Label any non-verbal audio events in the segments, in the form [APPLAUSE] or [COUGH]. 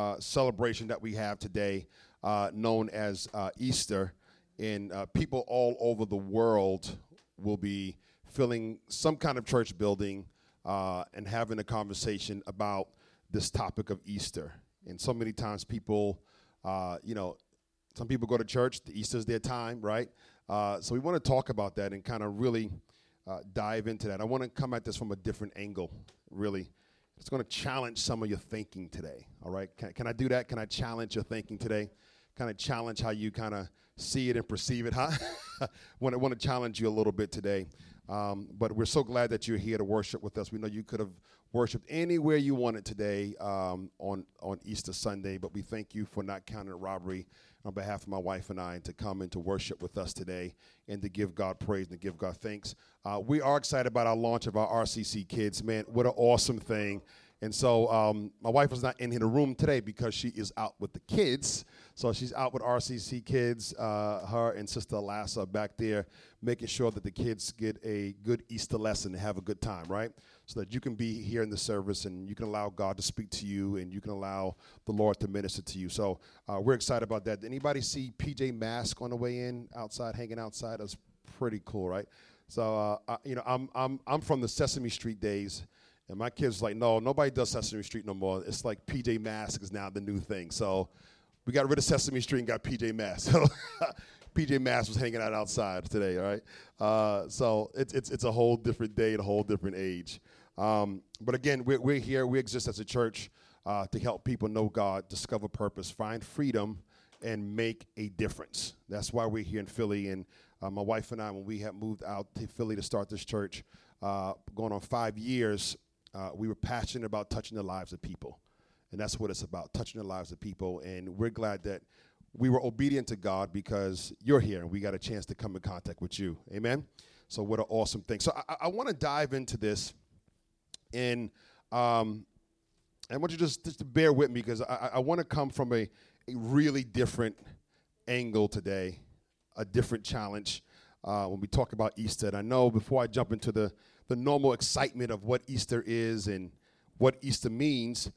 uh, celebration that we have today, uh, known as uh, Easter. And uh, people all over the world will be filling some kind of church building uh, and having a conversation about this topic of Easter. And so many times people, uh, you know, some people go to church, Easter's their time, right? so we want to talk about that and kind of really dive into that. I want to come at this from a different angle, really. It's going to challenge some of your thinking today. All right. Can, can I do that? Can I challenge your thinking today? Kind of challenge how you kind of see it and perceive it, huh? want to want to challenge you a little bit today. Um, but we're so glad that you're here to worship with us. We know you could have worshiped anywhere you wanted today um, on on Easter Sunday, but we thank you for not counting robbery on behalf of my wife and I and to come and to worship with us today and to give God praise and to give God thanks. Uh, we are excited about our launch of our RCC Kids. Man, what an awesome thing. And so um, my wife was not in the room today because she is out with the kids. So she's out with RCC kids, uh, her and Sister Lassa back there, making sure that the kids get a good Easter lesson and have a good time, right? So that you can be here in the service and you can allow God to speak to you and you can allow the Lord to minister to you. So uh, we're excited about that. Did anybody see PJ Mask on the way in outside, hanging outside? That's pretty cool, right? So uh, you know, I'm I'm I'm from the Sesame Street days. And my kids like, no, nobody does Sesame Street no more. It's like PJ Masks is now the new thing. So we got rid of Sesame Street and got PJ Masks. [LAUGHS] So PJ Masks was hanging out outside today, all right? Uh, so it's, it's, it's a whole different day and a whole different age. Um, but again, we're, we're here. We exist as a church uh, to help people know God, discover purpose, find freedom, and make a difference. That's why we're here in Philly. And uh, my wife and I, when we have moved out to Philly to start this church, uh, going on five years, uh, we were passionate about touching the lives of people. And that's what it's about, touching the lives of people. And we're glad that we were obedient to God because you're here and we got a chance to come in contact with you. Amen? So, what an awesome thing. So, I, I want to dive into this. And um, I want you just, just to bear with me because I, I want to come from a, a really different angle today, a different challenge uh, when we talk about Easter. And I know before I jump into the the normal excitement of what Easter is and what Easter means,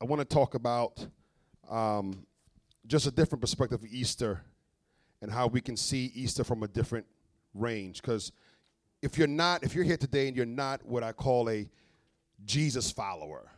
I want to talk about um, just a different perspective of Easter and how we can see Easter from a different range. Because if you're not, if you're here today and you're not what I call a Jesus follower,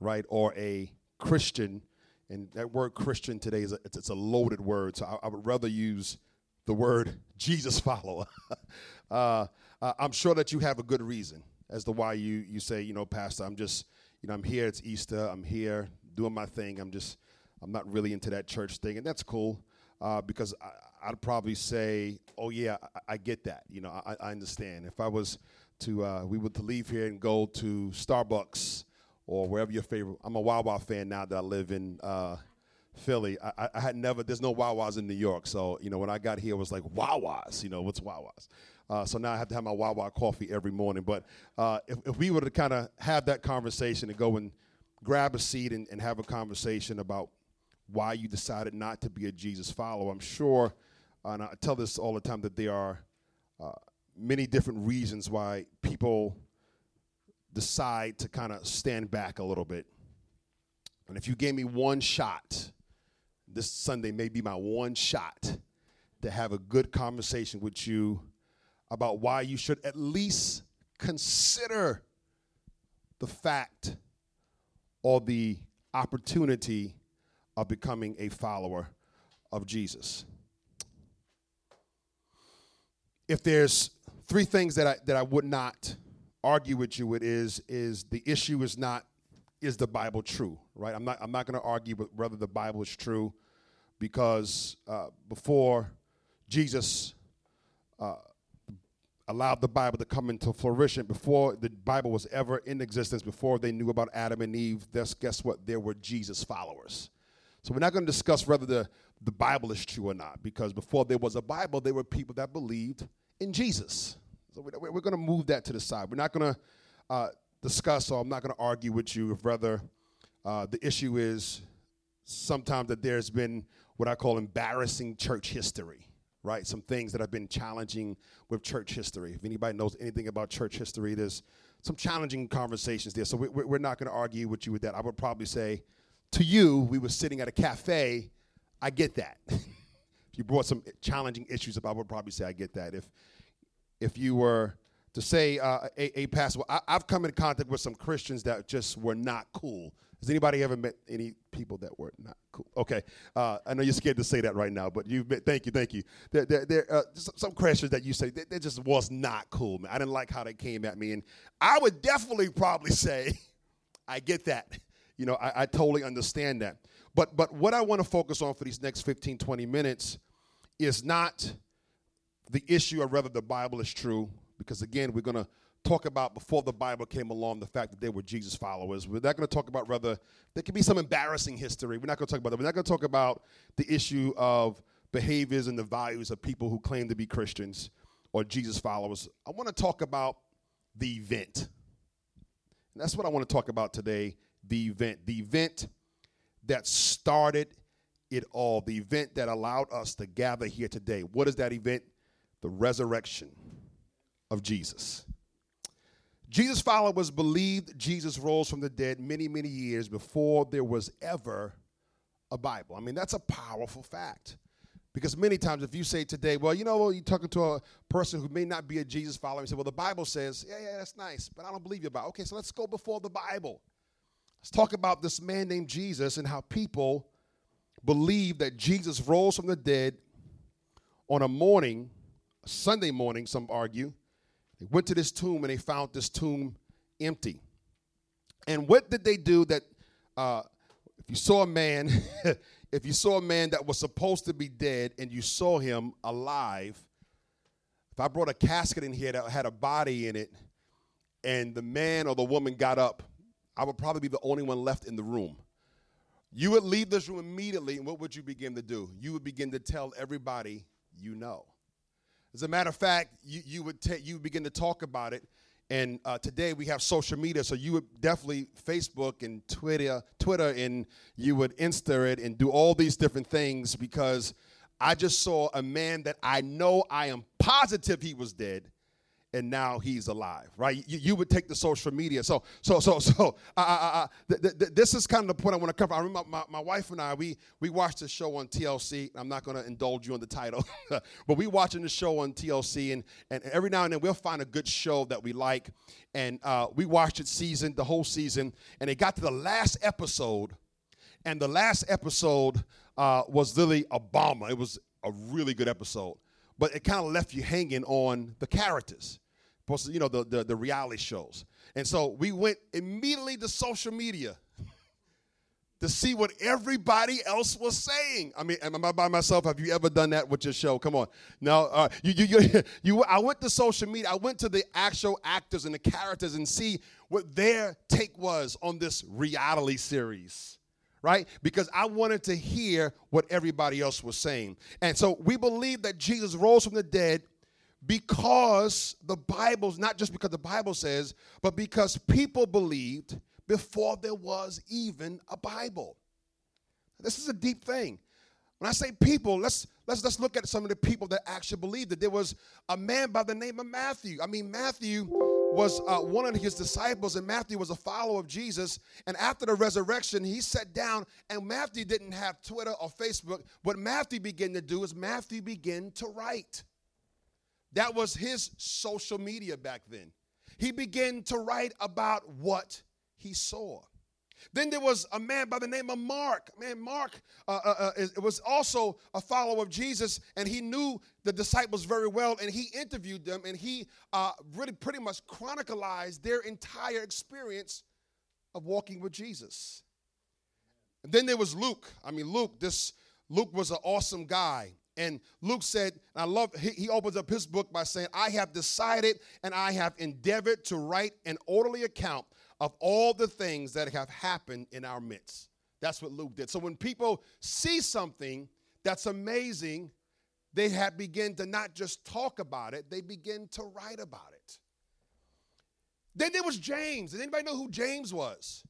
right, or a Christian, and that word Christian today is a, it's, it's, a loaded word, so I, I, would rather use the word [LAUGHS] Jesus follower. [LAUGHS] uh, uh, I'm sure that you have a good reason as to why you you say, you know, Pastor, I'm just, you know, I'm here. It's Easter. I'm here doing my thing. I'm just, I'm not really into that church thing, and that's cool. Uh, because I, would probably say, oh yeah, I, I, get that. You know, I, I understand. If I was to, uh, we were to leave here and go to Starbucks or wherever your favorite. I'm a Wawa fan now that I live in uh, Philly. I, I, had never. There's no Wawas in New York, so you know when I got here, it was like Wawas. You know what's Wawas? Uh, so now I have to have my Wawa coffee every morning. But uh, if, if we were to kind of have that conversation and go and grab a seat and, and have a conversation about why you decided not to be a Jesus follower, I'm sure, and I tell this all the time, that there are uh, many different reasons why people decide to kind of stand back a little bit. And if you gave me one shot, this Sunday may be my one shot to have a good conversation with you about why you should at least consider the fact or the opportunity of becoming a follower of Jesus. If there's three things that I that I would not argue with you with is is the issue is not is the Bible true, right? I'm not I'm not going to argue with whether the Bible is true because uh, before Jesus uh, allowed the Bible to come into flourishing before the Bible was ever in existence, before they knew about Adam and Eve. That's, guess what? There were Jesus followers. So we're not going to discuss whether the, the Bible is true or not, because before there was a Bible, there were people that believed in Jesus. So we're, we're going to move that to the side. We're not going to uh, discuss, or I'm not going to argue with you if rather uh, the issue is sometimes that there's been what I call embarrassing church history right? Some things that have been challenging with church history. If anybody knows anything about church history, there's some challenging conversations there. So we, are not going to argue with you with that. I would probably say to you, we were sitting at a cafe. I get that. [LAUGHS] if you brought some challenging issues up, I would probably say I get that. If if you were to say uh, a, a pastor, I, I've come in contact with some Christians that just were not cool. Has anybody ever met any people that were not cool? Okay, uh, I know you're scared to say that right now, but you've met, thank you, thank you. There, there, there uh, some Christians that you say that, they just was not cool, man. I didn't like how they came at me, and I would definitely probably say, [LAUGHS] I get that. You know, I, I totally understand that. But but what I want to focus on for these next 15, 20 minutes is not the issue of whether the Bible is true, because again, we're to talk about before the Bible came along the fact that they were Jesus followers. We're not going to talk about whether there could be some embarrassing history. We're not going to talk about that. We're not going to talk about the issue of behaviors and the values of people who claim to be Christians or Jesus followers. I want to talk about the event. And that's what I want to talk about today the event. The event that started it all, the event that allowed us to gather here today. What is that event? The resurrection of Jesus. Jesus' followers believed Jesus rose from the dead many, many years before there was ever a Bible. I mean, that's a powerful fact. Because many times, if you say today, well, you know, you're talking to a person who may not be a Jesus follower, you say, well, the Bible says, yeah, yeah, that's nice, but I don't believe you about. Okay, so let's go before the Bible. Let's talk about this man named Jesus and how people believe that Jesus rose from the dead on a morning, Sunday morning, some argue, they went to this tomb and they found this tomb empty. And what did they do that uh, if you saw a man, [LAUGHS] if you saw a man that was supposed to be dead and you saw him alive, if I brought a casket in here that had a body in it and the man or the woman got up, I would probably be the only one left in the room. You would leave this room immediately, and what would you begin to do? You would begin to tell everybody you know. As a matter of fact, you, you would take you begin to talk about it. And uh, today we have social media, so you would definitely Facebook and Twitter, Twitter, and you would Insta it and do all these different things because I just saw a man that I know I am positive he was dead, and now he's alive, right? You, you, would take the social media. So, so, so, [LAUGHS] so, th- th- this is kind of the point I want to cover. I remember my, my wife and I, we, we watched a show on TLC. I'm not going to indulge you on the title, [LAUGHS] but we watching the show on TLC, and, and every now and then we'll find a good show that we like, and uh, we watched it season, the whole season, and it got to the last episode, and the last episode uh, was really a bomber. It was a really good episode but it kind of left you hanging on the characters, you know, the, the, the reality shows. And so we went immediately to social media [LAUGHS] to see what everybody else was saying. I mean, am I by myself? Have you ever done that with your show? Come on. No, uh, you, you, you, [LAUGHS] you, I went to social media. I went to the actual actors and the characters and see what their take was on this reality series right? Because I wanted to hear what everybody else was saying. And so we believe that Jesus rose from the dead because the Bible's not just because the Bible says, but because people believed before there was even a Bible. This is a deep thing. When I say people, let's let's let's look at some of the people that actually believed that there was a man by the name of Matthew. I mean, Matthew was uh, one of his disciples, and Matthew was a follower of Jesus. And after the resurrection, he sat down, and Matthew didn't have Twitter or Facebook. What Matthew began to do is Matthew began to write. That was his social media back then. He began to write about what he saw. Then there was a man by the name of Mark. Man, Mark uh, uh, uh was also a follower of Jesus, and he knew the disciples very well, and he interviewed them, and he uh, really pretty much chronicalized their entire experience of walking with Jesus. And then there was Luke. I mean, Luke, this Luke was an awesome guy. And Luke said, I love, he, he opens up his book by saying, I have decided and I have endeavored to write an orderly account of all the things that have happened in our midst. That's what Luke did. So when people see something that's amazing, they have begin to not just talk about it, they begin to write about it. Then there was James. Does anybody know who James was?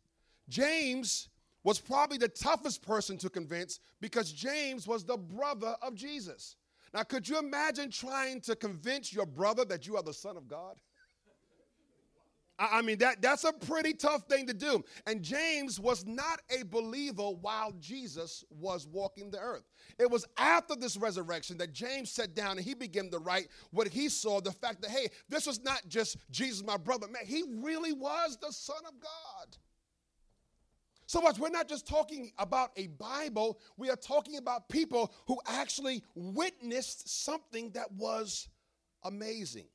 James was probably the toughest person to convince because James was the brother of Jesus. Now, could you imagine trying to convince your brother that you are the Son of God? I mean, that, that's a pretty tough thing to do. And James was not a believer while Jesus was walking the earth. It was after this resurrection that James sat down and he began to write what he saw the fact that, hey, this was not just Jesus, my brother. Man, he really was the Son of God. So much, we're not just talking about a Bible, we are talking about people who actually witnessed something that was amazing.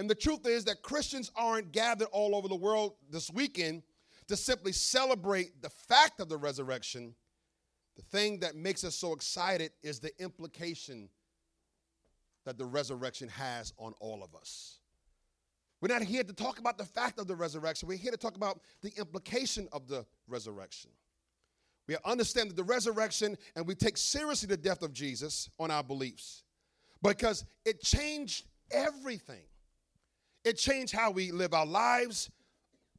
And the truth is that Christians aren't gathered all over the world this weekend to simply celebrate the fact of the resurrection. The thing that makes us so excited is the implication that the resurrection has on all of us. We're not here to talk about the fact of the resurrection. We're here to talk about the implication of the resurrection. We understand that the resurrection, and we take seriously the death of Jesus on our beliefs because it changed everything. It changed how we live our lives.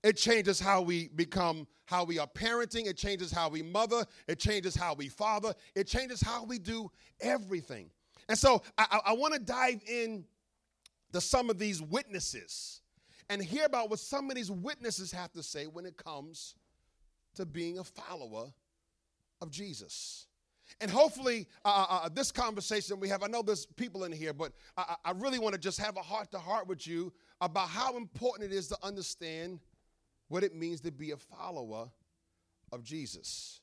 It changes how we become, how we are parenting. It changes how we mother. It changes how we father. It changes how we do everything. And so I, I want to dive in to some of these witnesses and hear about what some of these witnesses have to say when it comes to being a follower of Jesus. And hopefully, uh, uh, uh, this conversation we have, I know there's people in here, but I, I really want to just have a heart to heart with you about how important it is to understand what it means to be a follower of Jesus.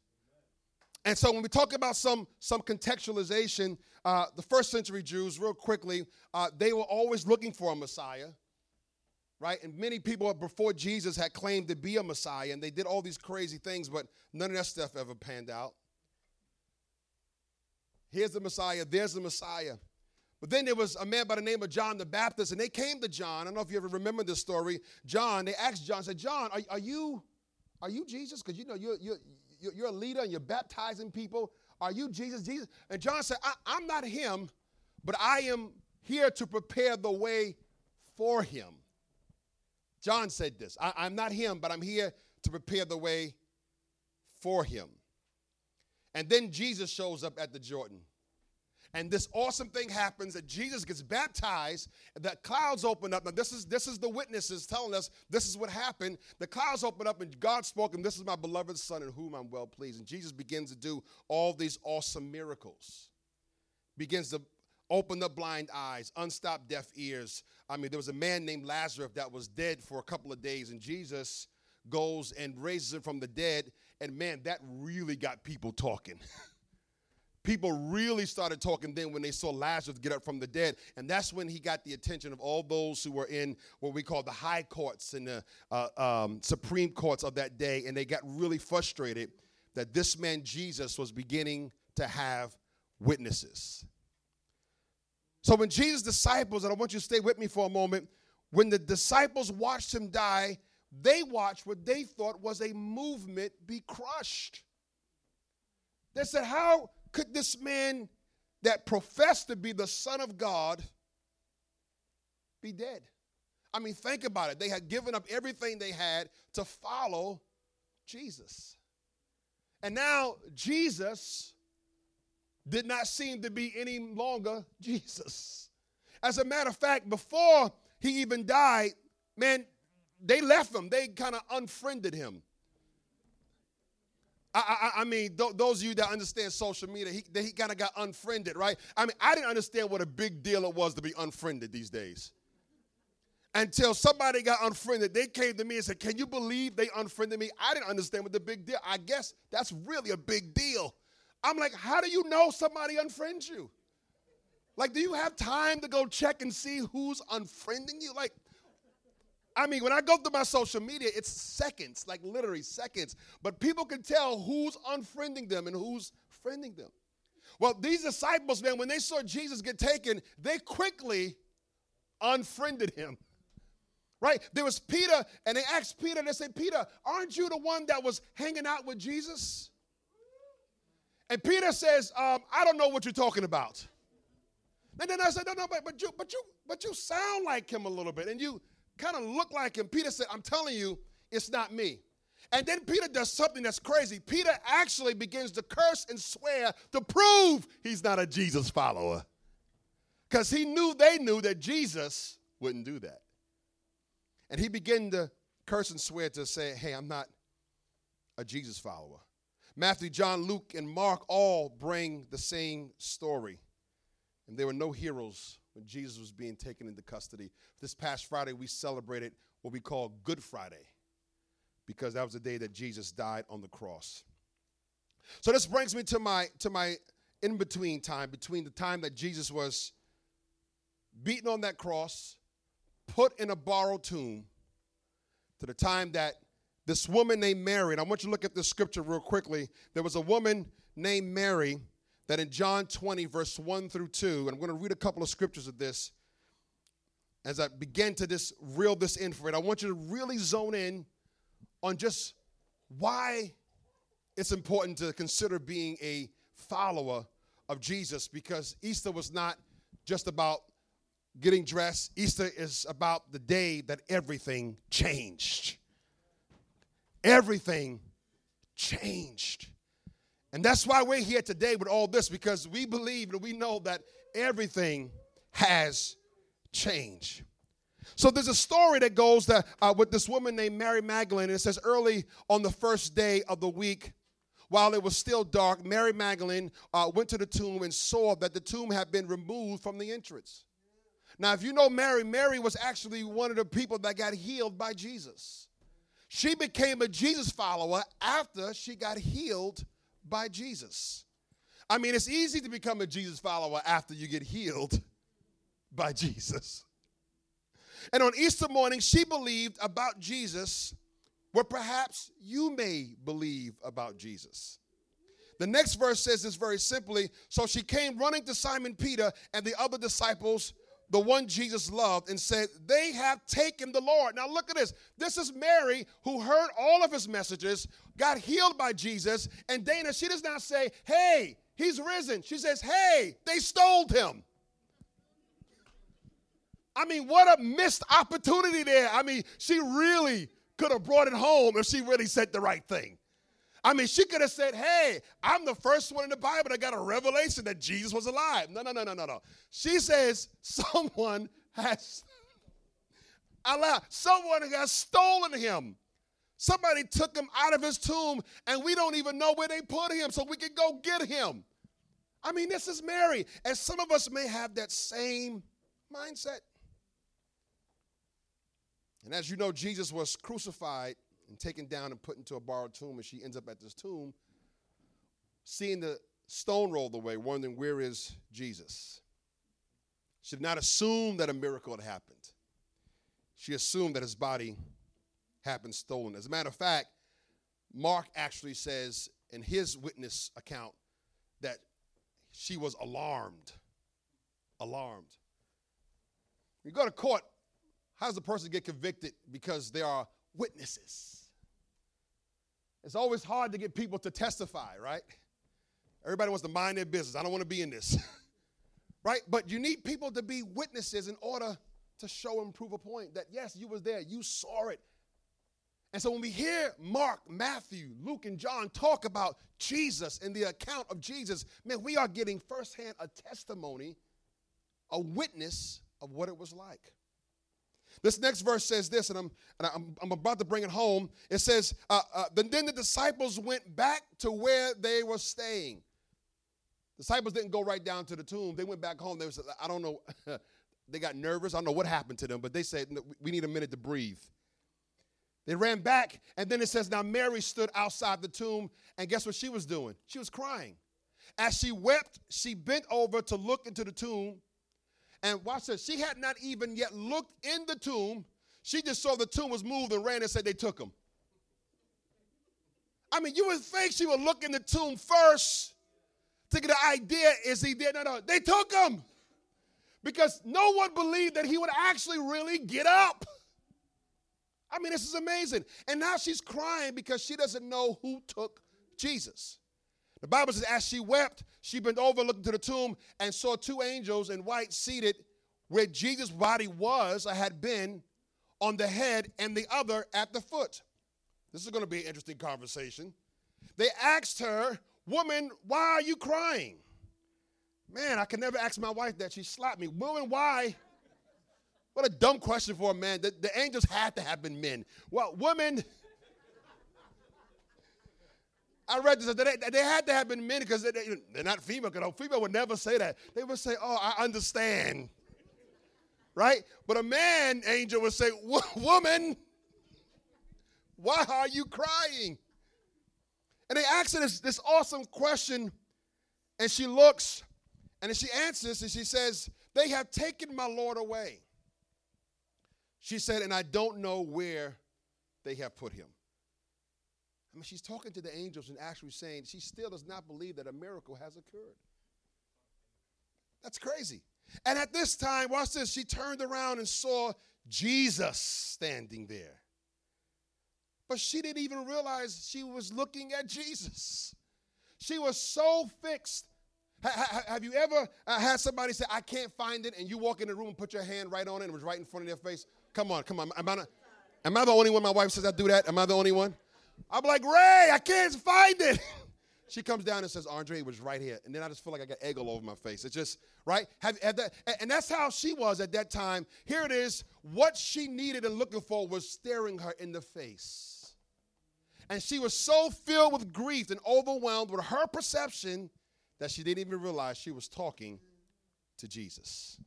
And so when we talk about some, some contextualization, uh, the first century Jews, real quickly, uh, they were always looking for a Messiah, right? And many people before Jesus had claimed to be a Messiah, and they did all these crazy things, but none of that stuff ever panned out. Here's the Messiah, there's the Messiah. But then there was a man by the name of John the Baptist, and they came to John. I don't know if you ever remember this story. John, they asked John, said, John, are, are you are you Jesus? Because you know you're, you're, you're a leader and you're baptizing people. Are you Jesus? Jesus? And John said, I, am not him, but I am here to prepare the way for him. John said this I, I'm not him, but I'm here to prepare the way for him. And then Jesus shows up at the Jordan. And this awesome thing happens that Jesus gets baptized, the clouds open up. Now, this is this is the witnesses telling us this is what happened. The clouds open up, and God spoke, and this is my beloved son in whom I'm well pleased. And Jesus begins to do all these awesome miracles. Begins to open up blind eyes, unstop deaf ears. I mean, there was a man named Lazarus that was dead for a couple of days, and Jesus goes and raises him from the dead. And man, that really got people talking. [LAUGHS] people really started talking then when they saw Lazarus get up from the dead. And that's when he got the attention of all those who were in what we call the high courts and the uh, um, supreme courts of that day. And they got really frustrated that this man, Jesus, was beginning to have witnesses. So when Jesus' disciples, and I want you to stay with me for a moment, when the disciples watched him die, they watched what they thought was a movement be crushed. They said, How could this man that professed to be the Son of God be dead? I mean, think about it. They had given up everything they had to follow Jesus. And now Jesus did not seem to be any longer Jesus. As a matter of fact, before he even died, man, they left him. They kind of unfriended him. I, I, I mean, th- those of you that understand social media, he, he kind of got unfriended, right? I mean, I didn't understand what a big deal it was to be unfriended these days. Until somebody got unfriended, they came to me and said, Can you believe they unfriended me? I didn't understand what the big deal. I guess that's really a big deal. I'm like, How do you know somebody unfriends you? Like, do you have time to go check and see who's unfriending you? Like, I mean, when I go through my social media, it's seconds, like literally seconds. But people can tell who's unfriending them and who's friending them. Well, these disciples, man, when they saw Jesus get taken, they quickly unfriended him. Right? There was Peter, and they asked Peter, and they said, Peter, aren't you the one that was hanging out with Jesus? And Peter says, um, I don't know what you're talking about. And then I said, No, no, but, but you, but you, but you sound like him a little bit, and you kind of look like him. Peter said, I'm telling you, it's not me. And then Peter does something that's crazy. Peter actually begins to curse and swear to prove he's not a Jesus follower. Because he knew they knew that Jesus wouldn't do that. And he began to curse and swear to say, Hey, I'm not a Jesus follower. Matthew, John, Luke, and Mark all bring the same story. And there were no heroes when Jesus was being taken into custody. This past Friday, we celebrated what we call Good Friday because that was the day that Jesus died on the cross. So this brings me to my to my in between time between the time that Jesus was beaten on that cross, put in a borrowed tomb, to the time that this woman named Mary, and I want you to look at this scripture real quickly. There was a woman named Mary that in John 20, verse 1 through 2, and I'm going to read a couple of scriptures of this as I begin to just reel this in for it. I want you to really zone in on just why it's important to consider being a follower of Jesus because Easter was not just about getting dressed. Easter is about the day that everything changed. Everything changed. And that's why we're here today with all this because we believe and we know that everything has changed. So there's a story that goes that uh, with this woman named Mary Magdalene, and it says early on the first day of the week, while it was still dark, Mary Magdalene uh, went to the tomb and saw that the tomb had been removed from the entrance. Now, if you know Mary, Mary was actually one of the people that got healed by Jesus. She became a Jesus follower after she got healed by Jesus. I mean, it's easy to become a Jesus follower after you get healed [LAUGHS] by Jesus. And on Easter morning, she believed about Jesus what perhaps you may believe about Jesus. The next verse says this very simply So she came running to Simon Peter and the other disciples, the one Jesus loved, and said, They have taken the Lord. Now look at this. This is Mary who heard all of his messages, got healed by Jesus, and Dana, she does not say, Hey, he's risen. She says, Hey, they stole him. I mean, what a missed opportunity there. I mean, she really could have brought it home if she really said the right thing. I mean, she could have said, Hey, I'm the first one in the Bible that got a revelation that Jesus was alive. No, no, no, no, no, no. She says, Someone has [LAUGHS] allowed, someone has stolen him. Somebody took him out of his tomb, and we don't even know where they put him, so we can go get him. I mean, this is Mary. And some of us may have that same mindset. And as you know, Jesus was crucified and taken down and put into a borrowed tomb, and she ends up at this tomb, seeing the stone rolled away, wondering, where is Jesus? She did not assume that a miracle had happened. She assumed that his body had been stolen. As a matter of fact, Mark actually says in his witness account that she was alarmed. Alarmed. You go to court, how does a person get convicted? Because there are witnesses. It's always hard to get people to testify, right? Everybody wants to mind their business. I don't want to be in this. [LAUGHS] right? But you need people to be witnesses in order to show and prove a point that yes, you was there, you saw it. And so when we hear Mark, Matthew, Luke, and John talk about Jesus and the account of Jesus, man, we are getting firsthand a testimony, a witness of what it was like. This next verse says this, and I'm, and I'm, I'm about to bring it home. It says, uh, uh, Then the disciples went back to where they were staying. Disciples didn't go right down to the tomb. They went back home. They said, I don't know. [LAUGHS] they got nervous. I don't know what happened to them, but they said, We need a minute to breathe. They ran back, and then it says, Now Mary stood outside the tomb, and guess what she was doing? She was crying. As she wept, she bent over to look into the tomb and watch this. She had not even yet looked in the tomb. She just saw the tomb was moved and ran and said they took him. I mean, you would think she would look in the tomb first to get an idea is he there? No, no, they took him because no one believed that he would actually really get up. I mean, this is amazing. And now she's crying because she doesn't know who took Jesus. The Bible says, as she wept, she bent over, looked into the tomb, and saw two angels in white seated where Jesus' body was or had been on the head and the other at the foot. This is going to be an interesting conversation. They asked her, Woman, why are you crying? Man, I can never ask my wife that. She slapped me. Woman, why? What a dumb question for a man. The, the angels had to have been men. Well, women, I read this, they, they had to have been men because they, are not female, because a female would never say that. They would say, Oh, I understand. Right? But a man angel would say, Woman, why are you crying? And they ask her this, this awesome question, and she looks, and she answers, and she says, They have taken my Lord away. She said, and I don't know where they have put him. I mean, she's talking to the angels and actually saying she still does not believe that a miracle has occurred. That's crazy. And at this time, watch this, she turned around and saw Jesus standing there. But she didn't even realize she was looking at Jesus. She was so fixed. have you ever uh, had somebody say, I can't find it, and you walk in the room and put your hand right on it and it was right in front of their face? Come on, come on. Am I, not, am I the only one? My wife says I do that. Am I the only one? I'm like, Ray, I can't find it. [LAUGHS] she comes down and says, Andre, was right here. And then I just feel like I got egg all over my face. It's just, right? Have, have that, and that's how she was at that time. Here it is. What she needed and looking for was staring her in the face. And she was so filled with grief and overwhelmed with her perception that she didn't even realize she was talking to Jesus.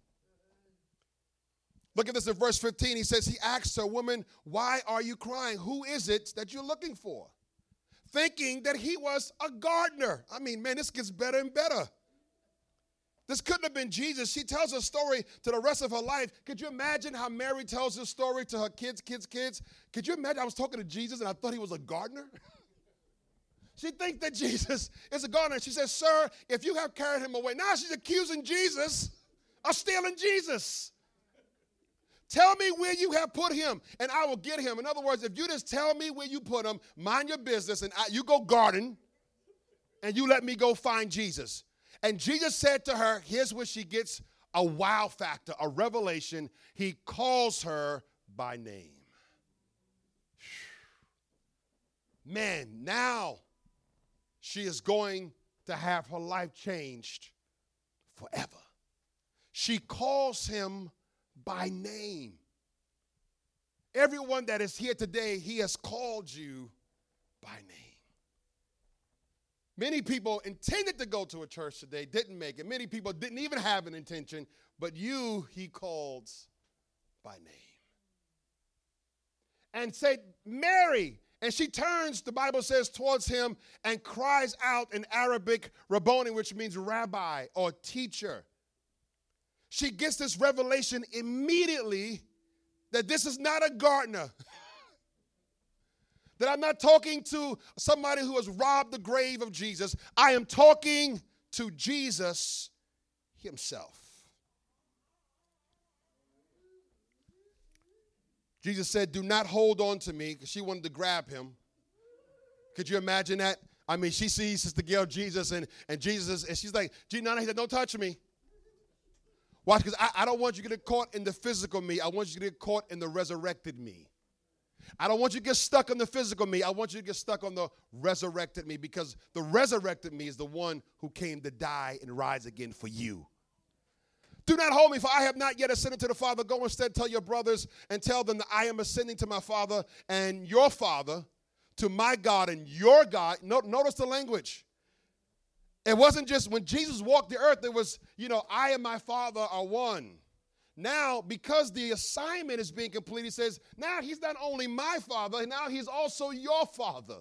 Look at this in verse 15. He says, He asks her, Woman, why are you crying? Who is it that you're looking for? Thinking that he was a gardener. I mean, man, this gets better and better. This couldn't have been Jesus. She tells a story to the rest of her life. Could you imagine how Mary tells this story to her kids, kids, kids? Could you imagine I was talking to Jesus and I thought he was a gardener? [LAUGHS] she thinks that Jesus is a gardener. She says, Sir, if you have carried him away, now she's accusing Jesus of stealing Jesus. Tell me where you have put him, and I will get him. In other words, if you just tell me where you put him, mind your business, and I, you go garden, and you let me go find Jesus. And Jesus said to her, here's where she gets a wow factor, a revelation. He calls her by name. Man, now she is going to have her life changed forever. She calls him by name. Everyone that is here today, He has called you by name. Many people intended to go to a church today, didn't make it. Many people didn't even have an intention, but you, He calls by name. And said, Mary, and she turns, the Bible says, towards him and cries out in Arabic, Rabboni, which means rabbi or teacher she gets this revelation immediately that this is not a gardener. [LAUGHS] that I'm not talking to somebody who has robbed the grave of Jesus. I am talking to Jesus himself. Jesus said, Do not hold on to me, because she wanted to grab him. Could you imagine that? I mean, she sees Sister Gail Jesus, and, and Jesus, and she's like, Nana, he said, Don't touch me. Watch, because I, I don't want you to get caught in the physical me. I want you to get caught in the resurrected me. I don't want you to get stuck on the physical me. I want you to get stuck on the resurrected me because the resurrected me is the one who came to die and rise again for you. Do not hold me, for I have not yet ascended to the Father. Go instead, tell your brothers and tell them that I am ascending to my Father and your Father, to my God and your God. notice the language. It wasn't just when Jesus walked the earth, it was, you know, I and my Father are one. Now, because the assignment is being completed, he says, now he's not only my Father, now he's also your Father.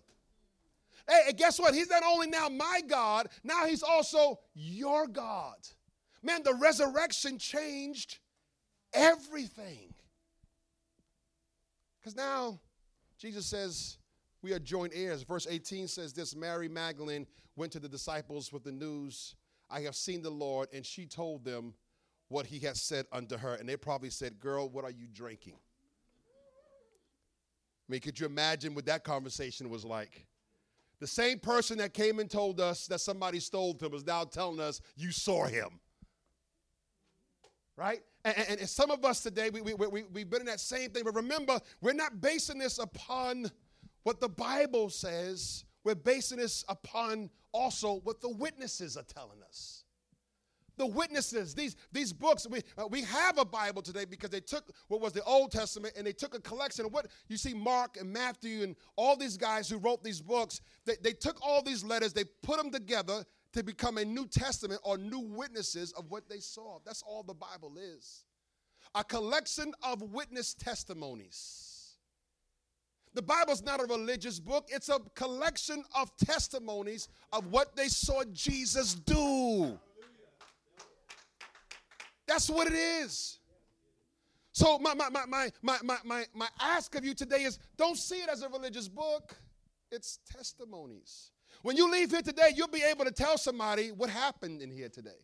Hey, guess what? He's not only now my God, now he's also your God. Man, the resurrection changed everything. Because now Jesus says, we are joint heirs. Verse 18 says this Mary Magdalene went to the disciples with the news, I have seen the Lord, and she told them what he had said unto her. And they probably said, Girl, what are you drinking? I mean, could you imagine what that conversation was like? The same person that came and told us that somebody stole him is now telling us you saw him. Right? And, and, and some of us today, we, we, we, we've been in that same thing. But remember, we're not basing this upon what the Bible says, we're basing this upon also what the witnesses are telling us. the witnesses, these, these books. We, uh, we have a Bible today because they took what was the Old Testament and they took a collection of what you see Mark and Matthew and all these guys who wrote these books. They, they took all these letters, they put them together to become a New Testament or new witnesses of what they saw. That's all the Bible is a collection of witness testimonies. The Bible's not a religious book, it's a collection of testimonies of what they saw Jesus do. That's what it is. So my, my, my, my, my, my, my, ask of you today is don't see it as a religious book. It's testimonies. When you leave here today, you'll be able to tell somebody what happened in here today.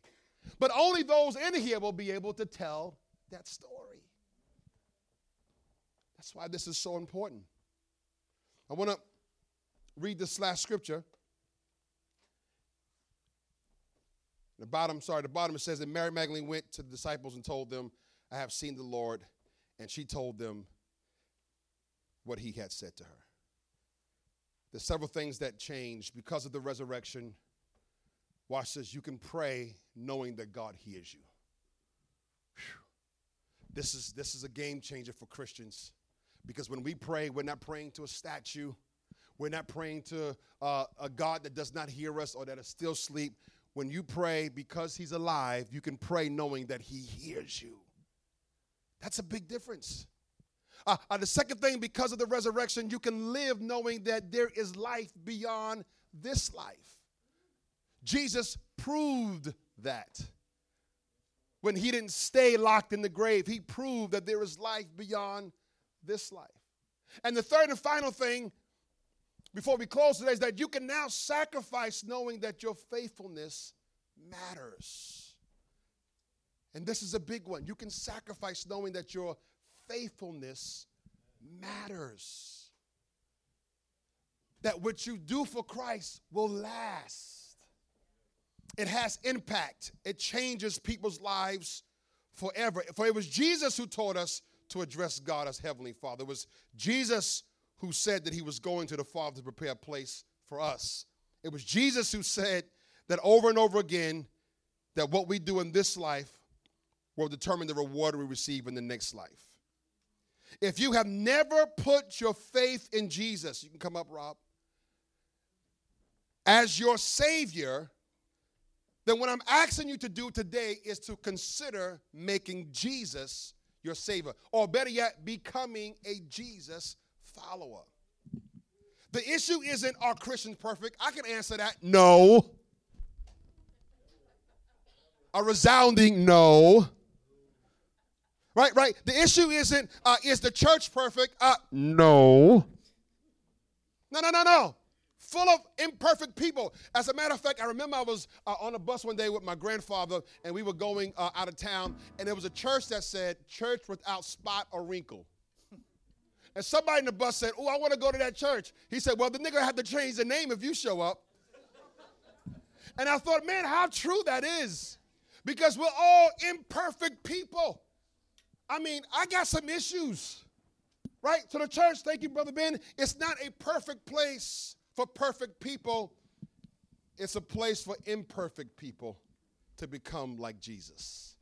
But only those in here will be able to tell that story. That's why this is so important. I want to read this last scripture. The bottom, sorry, the bottom it says that Mary Magdalene went to the disciples and told them, I have seen the Lord. And she told them what he had said to her. There's several things that changed because of the resurrection. Watch this. You can pray knowing that God hears you. This is, this is a game changer for Christians because when we pray, we're not praying to a statue. We're not praying to uh, a God that does not hear us or that is still asleep. When you pray because He's alive, you can pray knowing that He hears you. That's a big difference. Uh, uh, the second thing, because of the resurrection, you can live knowing that there is life beyond this life. Jesus proved that. When he didn't stay locked in the grave, he proved that there is life beyond this life. And the third and final thing before we close today is that you can now sacrifice knowing that your faithfulness matters. And this is a big one. You can sacrifice knowing that your faithfulness matters. That what you do for Christ will last. It has impact. It changes people's lives forever. For it was Jesus who taught us to address God as Heavenly Father. It was Jesus who said that he was going to the Father to prepare a place for us. It was Jesus who said that over and over again that what we do in this life will determine the reward we receive in the next life. If you have never put your faith in Jesus, you can come up, Rob, as your Savior, then what I'm asking you to do today is to consider making Jesus your Savior, or better yet, becoming a Jesus follower. The issue isn't are Christians perfect? I can answer that no. A resounding no. Right, right. The issue isn't uh, is the church perfect? Uh, no. No, no, no, no full of imperfect people. As a matter of fact, I remember I was uh, on a bus one day with my grandfather, and we were going uh, out of town, and there was a church that said, Church without spot or wrinkle. And somebody in the bus said, Oh, I want to go to that church. He said, Well, the nigga had to change the name if you show up. And I thought, man, how true that is. Because we're all imperfect people. I mean, I got some issues, right? So the church, thank you, Brother Ben, it's not a perfect place for perfect people, it's a place for imperfect people to become like Jesus.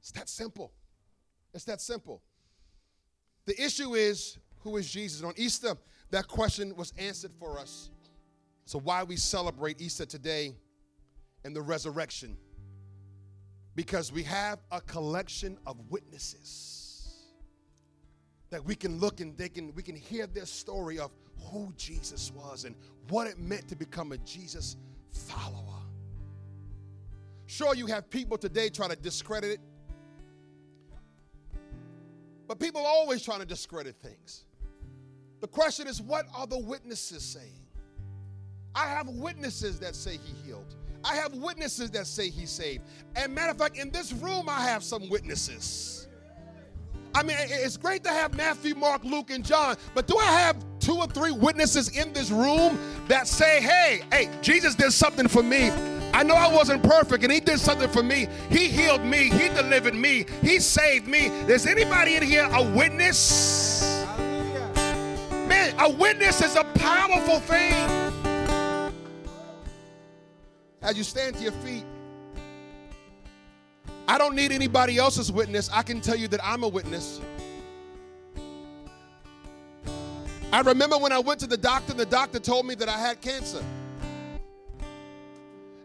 It's that simple. It's that simple. The issue is who is Jesus? And on Easter, that question was answered for us. So, why we celebrate Easter today and the resurrection? Because we have a collection of witnesses that we can look and they can we can hear their story of who Jesus was and what it meant to become a Jesus follower. Sure, you have people today try to discredit it, but people are always trying to discredit things. The question is, what are the witnesses saying? I have witnesses that say he healed. I have witnesses that say he saved. And matter of fact, in this room, I have some witnesses. I mean, it's great to have Matthew, Mark, Luke, and John, but do I have two or three witnesses in this room that say, hey, hey, Jesus did something for me. I know I wasn't perfect and he did something for me. He healed me, he delivered me, he saved me. Is anybody in here a witness? Man, a witness is a powerful thing. as you stand to your feet, I don't need anybody else's witness. I can tell you that I'm a witness. I remember when I went to the doctor, the doctor told me that I had cancer.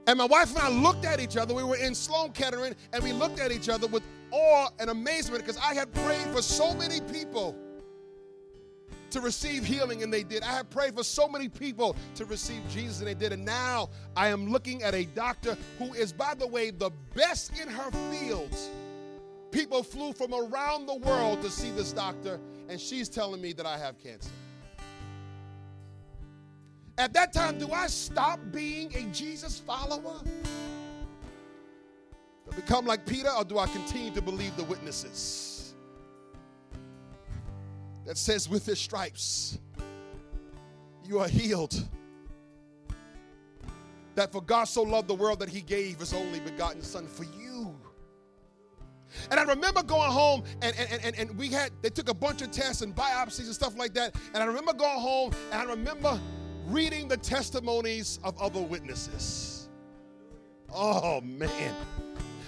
And my wife and I looked at each other. We were in Sloan Kettering, and we looked at each other with awe and amazement because I had prayed for so many people to receive healing, and they did. I have prayed for so many people to receive Jesus, and they did. And now I am looking at a doctor who is, by the way, the best in her fields. People flew from around the world to see this doctor, and she's telling me that I have cancer. At that time, do I stop being a Jesus follower? Become like Peter, or do I continue to believe the witnesses? That says, With his stripes, you are healed. That for God so loved the world that he gave his only begotten Son for you. And I remember going home and, and, and, and we had, they took a bunch of tests and biopsies and stuff like that. And I remember going home and I remember reading the testimonies of other witnesses. Oh, man.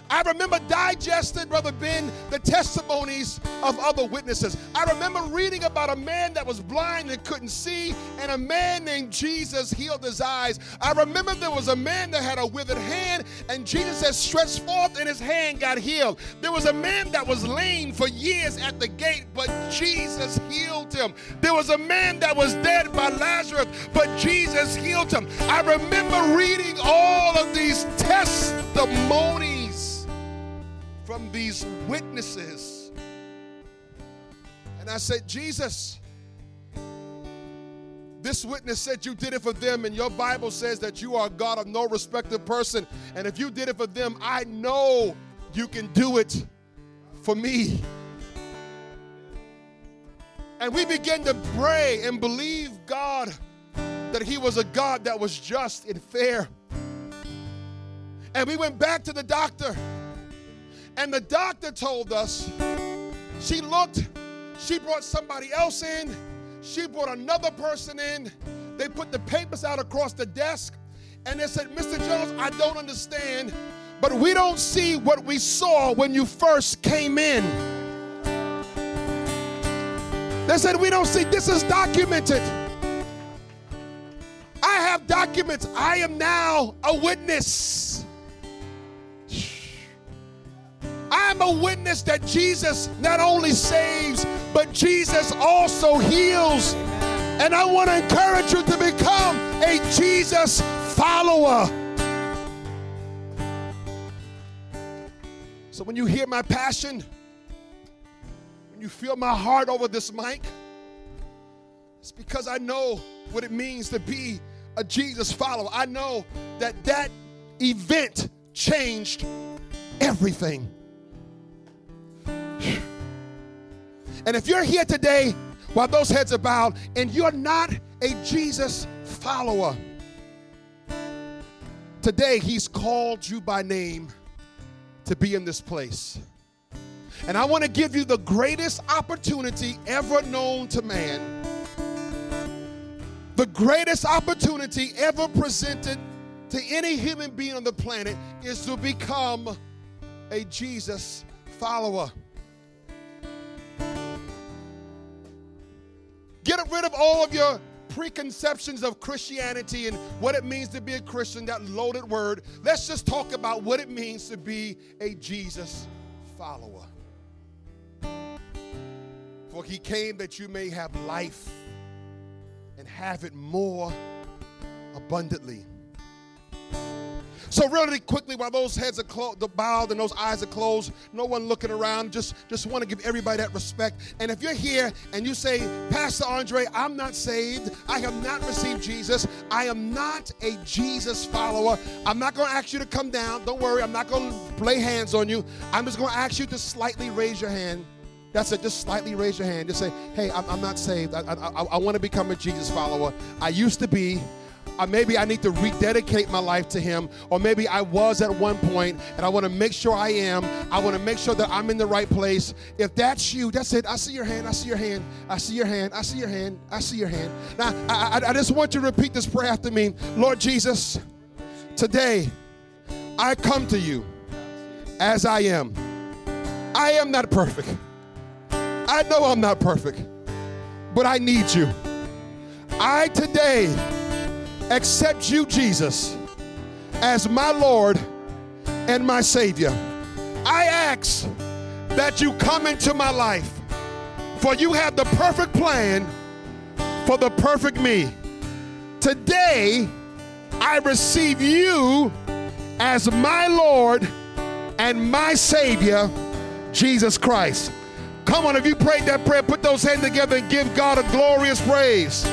I remember digesting, Brother Ben, the testimonies of other witnesses. I remember reading about a man that was blind and couldn't see, and a man named Jesus healed his eyes. I remember there was a man that had a withered hand, and Jesus had stretched forth, and his hand got healed. There was a man that was lame for years at the gate, but Jesus healed him. There was a man that was dead by Lazarus, but Jesus healed him. I remember reading all of these testimonies from these witnesses. And I said, Jesus, this witness said you did it for them, and your Bible says that you are God of no respected person. And if you did it for them, I know you can do it for me. And we began to pray and believe God that He was a God that was just and fair. And we went back to the doctor and the doctor told us she looked, she brought somebody else in, she brought another person in. They put the papers out across the desk and they said, Mr. Jones, I don't understand, but we don't see what we saw when you first came in. They said, We don't see, this is documented. I have documents. I am now a witness. I'm a witness that Jesus not only saves, but Jesus also heals. And I want to encourage you to become a Jesus follower. So when you hear my passion, when you feel my heart over this mic, it's because I know what it means to be a Jesus follower. I know that that event changed everything. And if you're here today while those heads are bowed and you're not a Jesus follower, today He's called you by name to be in this place. And I want to give you the greatest opportunity ever known to man. The greatest opportunity ever presented to any human being on the planet is to become a Jesus follower. Get rid of all of your preconceptions of Christianity and what it means to be a Christian, that loaded word. Let's just talk about what it means to be a Jesus follower. For he came that you may have life and have it more abundantly. So really quickly, while those heads are clo- bowed and those eyes are closed, no one looking around, just, just want to give everybody that respect. And if you're here and you say, Pastor Andre, I'm not saved, I have not received Jesus, I am not a Jesus follower, I'm not going to ask you to come down. Don't worry, I'm not going to lay hands on you. I'm just going to ask you to slightly raise your hand. That's it. Just slightly raise your hand. Just say, "Hey, I'm, I'm not saved. I, I, I want to become a Jesus follower. I used to be maybe I need to rededicate my life to Him, or maybe I was at one point and I want to make sure I am. I want to make sure that I'm in the right place. If that's you, that's it. I see your hand. I see your hand. I see your hand. I see your hand. I see your hand. Now, I, I, I just want you to repeat this prayer after me Lord Jesus, Today, I come to you as I am. I am not perfect. I know I'm not perfect, but I need you. I today accept you, Jesus, as my Lord and my Savior. I ask that you come into my life, for you have the perfect plan for the perfect me. Today, I receive you as my Lord and my Savior, Jesus Christ. Come on, if you prayed that prayer, put those hands together and give God a glorious praise.